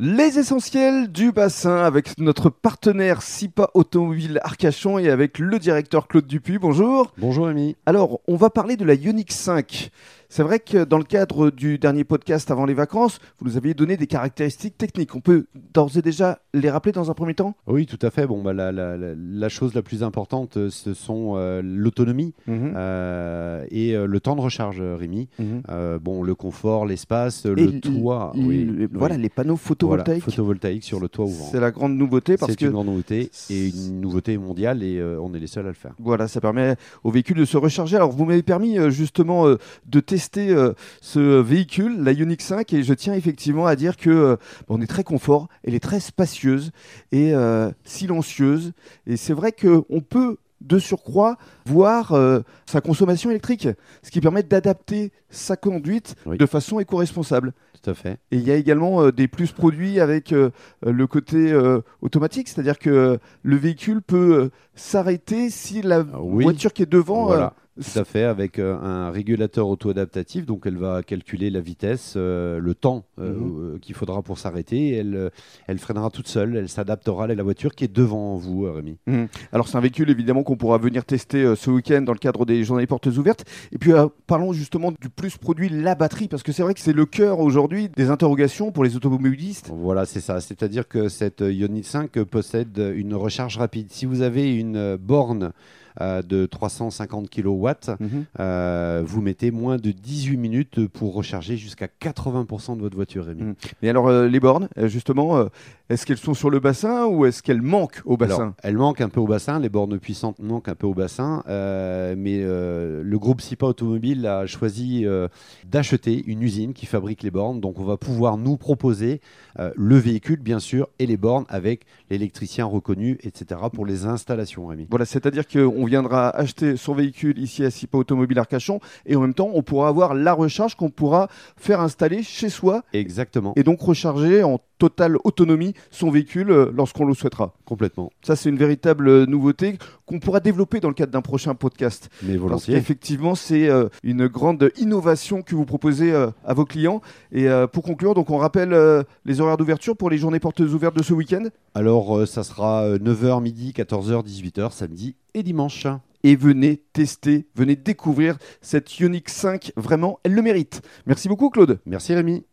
Les essentiels du bassin avec notre partenaire SIPA Automobile Arcachon et avec le directeur Claude Dupuis. Bonjour. Bonjour Ami. Alors, on va parler de la Ioniq 5. C'est vrai que dans le cadre du dernier podcast avant les vacances, vous nous aviez donné des caractéristiques techniques. On peut d'ores et déjà les rappeler dans un premier temps? Oui, tout à fait. Bon, bah, la, la, la, chose la plus importante, euh, ce sont euh, l'autonomie Mhm. euh, et euh, le temps de recharge, Rémi. Mhm. Bon, le confort, l'espace, le toit. oui, oui. Voilà, les panneaux Voilà, photovoltaïques. photovoltaïque sur le toit ouvrant. C'est la grande nouveauté parce C'est que une grande nouveauté et une nouveauté mondiale et on est les seuls à le faire. Voilà, ça permet au véhicule de se recharger. Alors, vous m'avez permis justement de tester euh, ce véhicule, la Ioniq 5, et je tiens effectivement à dire que euh, on est très confort, elle est très spacieuse et euh, silencieuse. Et c'est vrai qu'on peut de surcroît voir euh, sa consommation électrique, ce qui permet d'adapter sa conduite Oui. de façon éco-responsable. Tout à fait. Et il y a également euh, des plus produits avec euh, le côté automatique, c'est-à-dire que le véhicule peut s'arrêter si la oui. voiture qui est devant. Voilà. Tout à fait, avec euh, un régulateur auto-adaptatif. Donc, elle va calculer la vitesse, euh, le temps euh, Mhm. qu'il faudra pour s'arrêter. Elle, elle freinera toute seule. Elle s'adaptera à la voiture qui est devant vous, Rémi. Alors c'est un véhicule évidemment qu'on pourra venir tester ce week-end dans le cadre des journées portes ouvertes. Et puis parlons justement du plus produit, la batterie, parce que c'est vrai que c'est le cœur aujourd'hui des interrogations pour les automobilistes. Voilà, c'est ça. C'est-à-dire que cette Ioniq 5 possède une recharge rapide. Si vous avez une borne euh, de 350 kW, euh, vous mettez moins de 18 minutes pour recharger jusqu'à 80% de votre voiture, Rémi. Mhm. Et alors euh, les bornes, justement, est-ce qu'elles sont sur le bassin ou est-ce qu'elles manquent au bassin Alors, elles manquent un peu au bassin, les bornes puissantes manquent un peu au bassin, mais le groupe SIPA Automobile a choisi d'acheter une usine qui fabrique les bornes, donc on va pouvoir nous proposer le véhicule, bien sûr, et les bornes avec l'électricien reconnu, etc., pour les installations, Rémi. Voilà, c'est-à-dire qu'on viendra acheter son véhicule ici à Sipa Automobile Arcachon et en même temps on pourra avoir la recharge qu'on pourra faire installer chez soi. Exactement, et donc recharger en totale autonomie son véhicule euh, lorsqu'on le souhaitera. complètement, Ça, c'est une véritable euh, nouveauté qu'on pourra développer dans le cadre d'un prochain podcast. mais Parce volontiers. qu'effectivement, c'est euh, une grande innovation que vous proposez euh, à vos clients. Et euh, pour conclure, donc on rappelle les horaires d'ouverture pour les journées portes ouvertes de ce week-end. Alors, ça sera euh, 9h midi, 14h, 18h, samedi et dimanche. Et venez tester, venez découvrir cette Ioniq 5. Vraiment, elle le mérite. Merci beaucoup, Claude. Merci Rémi.